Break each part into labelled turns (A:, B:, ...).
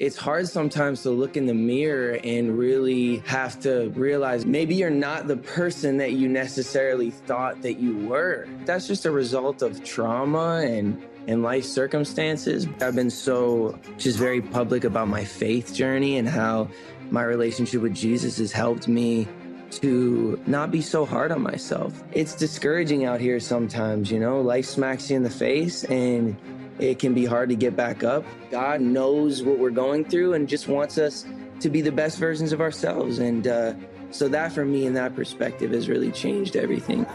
A: it's hard sometimes to look in the mirror and really have to realize maybe you're not the person that you necessarily thought that you were. That's just a result of trauma and and life circumstances. I've been so just very public about my faith journey and how my relationship with Jesus has helped me to not be so hard on myself. It's discouraging out here sometimes, you know, life smacks you in the face and it can be hard to get back up. God knows what we're going through and just wants us to be the best versions of ourselves. And uh, so that for me, in that perspective, has really changed everything.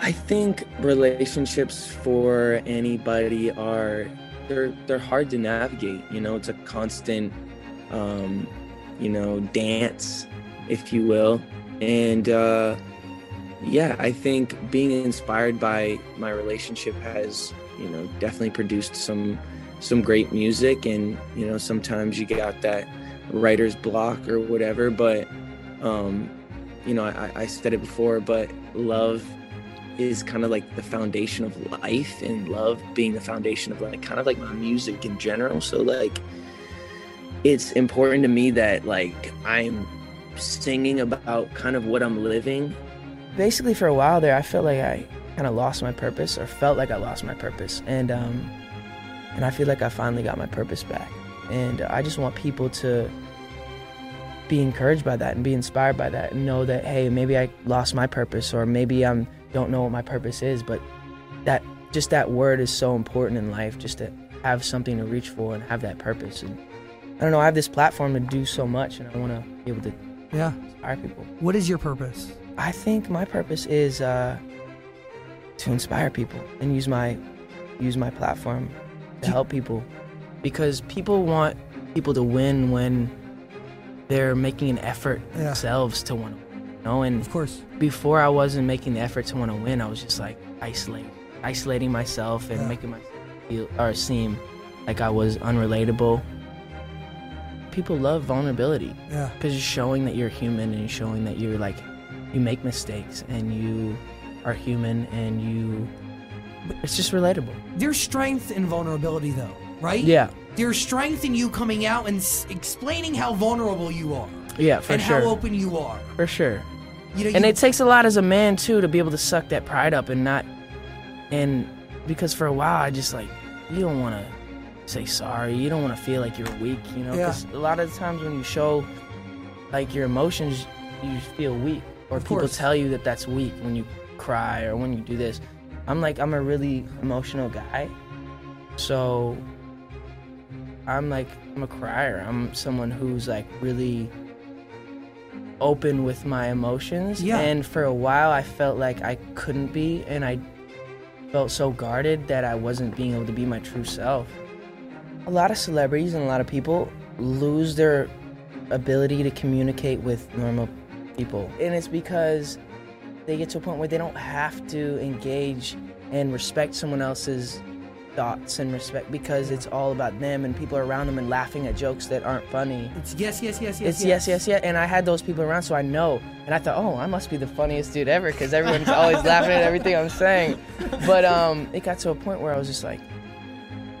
A: I think relationships for anybody are they're they're hard to navigate. You know, it's a constant, um, you know, dance, if you will, and. Uh, yeah, I think being inspired by my relationship has, you know, definitely produced some some great music and, you know, sometimes you get out that writer's block or whatever, but um, you know, I, I said it before, but love is kind of like the foundation of life and love being the foundation of like kind of like my music in general. So like it's important to me that like I'm singing about kind of what I'm living basically for a while there, I felt like I kind of lost my purpose, or felt like I lost my purpose, and um, and I feel like I finally got my purpose back. And I just want people to be encouraged by that and be inspired by that, and know that hey, maybe I lost my purpose, or maybe I'm don't know what my purpose is, but that just that word is so important in life, just to have something to reach for and have that purpose. And I don't know, I have this platform to do so much, and I want to be able to
B: yeah
A: inspire people.
B: What is your purpose?
A: I think my purpose is uh, to inspire people and use my use my platform to help people because people want people to win when they're making an effort yeah. themselves to want to win. You know, and
B: of course,
A: before I wasn't making the effort to want to win, I was just like isolating, isolating myself and yeah. making myself feel or seem like I was unrelatable. People love vulnerability.
B: Yeah,
A: because you're showing that you're human and showing that you're like you make mistakes and you are human and you it's just relatable.
B: There's strength in vulnerability though right?
A: Yeah.
B: There's strength in you coming out and s- explaining how vulnerable you are.
A: Yeah for sure.
B: and
A: sure.
B: how open you are.
A: For sure.
B: You know,
A: and
B: you,
A: it takes a lot as a man too to be able to suck that pride up and not and because for a while i just like you don't want to say sorry. You don't want to feel like you're weak you know? Because
B: yeah.
A: a lot of the times when you show like your emotions you feel weak or
B: of
A: people
B: course.
A: tell you that that's weak when you cry or when you do this. I'm like I'm a really emotional guy. So I'm like I'm a crier. I'm someone who's like really open with my emotions
B: yeah.
A: and for a while I felt like I couldn't be and I felt so guarded that I wasn't being able to be my true self. A lot of celebrities and a lot of people lose their ability to communicate with normal people. And it's because they get to a point where they don't have to engage and respect someone else's thoughts and respect because it's all about them and people around them and laughing at jokes that aren't funny.
B: It's yes, yes, yes,
A: yes. It's yes, yes, yes. And I had those people around, so I know. And I thought, oh, I must be the funniest dude ever because everyone's always laughing at everything I'm saying. But um, it got to a point where I was just like,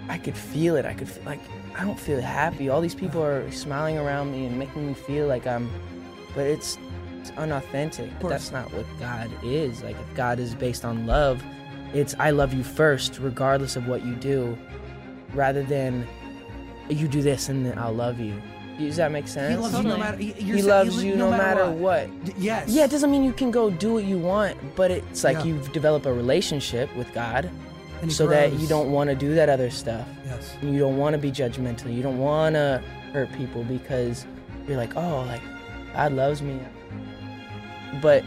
A: I could feel it. I could feel like I don't feel happy. All these people are smiling around me and making me feel like I'm, but it's it's unauthentic. That's not what God is. Like if God is based on love, it's I love you first, regardless of what you do, rather than you do this and then I'll love you. Does that make sense?
B: He loves you no matter.
A: He loves you no, no matter, matter what.
B: what. D- yes.
A: Yeah, it doesn't mean you can go do what you want, but it's like yeah. you've developed a relationship with God, so
B: grows.
A: that you don't want to do that other stuff.
B: Yes.
A: You don't want to be judgmental. You don't want to hurt people because you're like, oh, like God loves me. But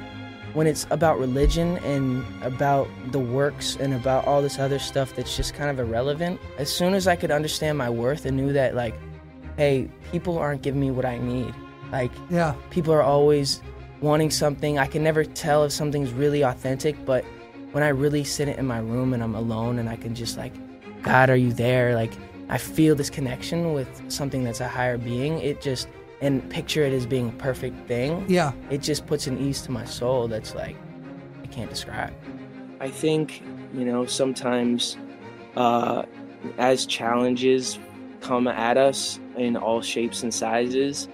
A: when it's about religion and about the works and about all this other stuff that's just kind of irrelevant, as soon as I could understand my worth and knew that, like, hey, people aren't giving me what I need. Like,
B: yeah,
A: people are always wanting something. I can never tell if something's really authentic, but when I really sit in my room and I'm alone and I can just, like, God, are you there? Like, I feel this connection with something that's a higher being. It just and picture it as being a perfect thing,
B: yeah,
A: it just puts an ease to my soul that's like I can't describe. I think you know sometimes uh, as challenges come at us in all shapes and sizes.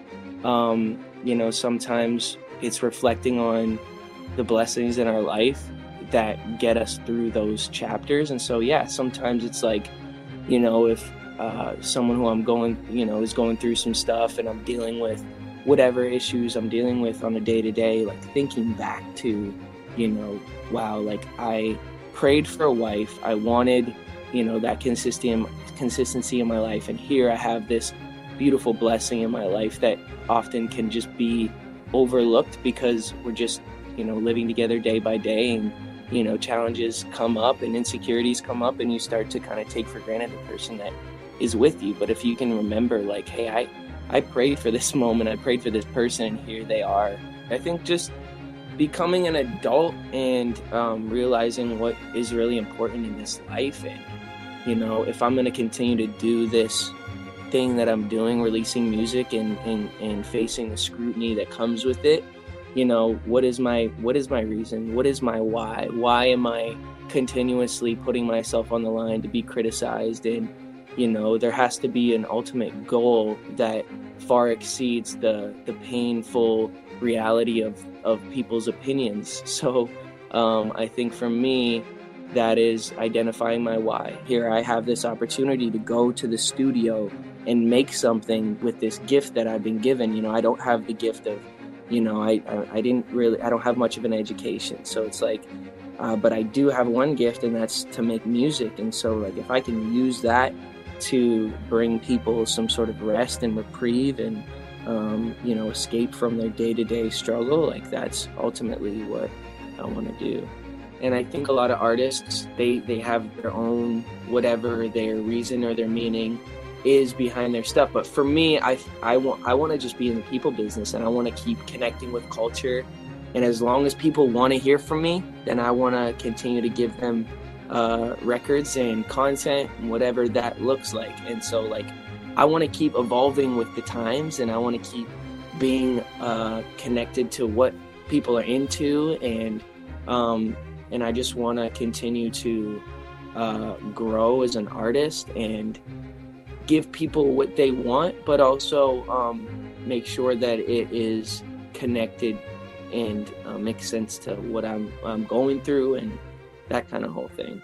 A: Um, you know, sometimes it's reflecting on the blessings in our life that get us through those chapters. And so, yeah, sometimes it's like, you know, if uh, someone who I'm going, you know, is going through some stuff and I'm dealing with whatever issues I'm dealing with on a day to day, like thinking back to, you know, wow, like I prayed for a wife. I wanted, you know, that consistency consistency in my life, and here I have this beautiful blessing in my life that often can just be overlooked because we're just, you know, living together day by day, and you know, challenges come up and insecurities come up, and you start to kind of take for granted the person that is with you. But if you can remember, like, hey, I I prayed for this moment, I prayed for this person, and here they are. I think just becoming an adult and um, realizing what is really important in this life and you know if i'm going to continue to do this thing that i'm doing releasing music and, and and facing the scrutiny that comes with it you know what is my what is my reason what is my why why am i continuously putting myself on the line to be criticized and you know there has to be an ultimate goal that far exceeds the the painful reality of of people's opinions. So um, i think for me that is identifying my why. Here i have this opportunity to go to the studio and make something with this gift that i've been given. You know i don't have the gift of you know i i, I didn't really i don't have much of an education. So it's like uh, but i do have one gift and that's to make music. And so like if i can use that to bring people some sort of rest and reprieve and um, you know escape from their day-to-day struggle like that's ultimately what i want to do. And i think a lot of artists they they have their own whatever their reason or their meaning is behind their stuff. But for me i i want i want to just be in the people business and i want to keep connecting with culture. And as long as people want to hear from me then i want to continue to give them uh, records and content whatever that looks like. And so, like, I want to keep evolving with the times and I want to keep being uh, connected to what people are into and um, and I just want to continue to uh, grow as an artist and give people what they want, but also um, make sure that it is connected and uh, makes sense to what I'm, I'm going through and that kind of whole thing.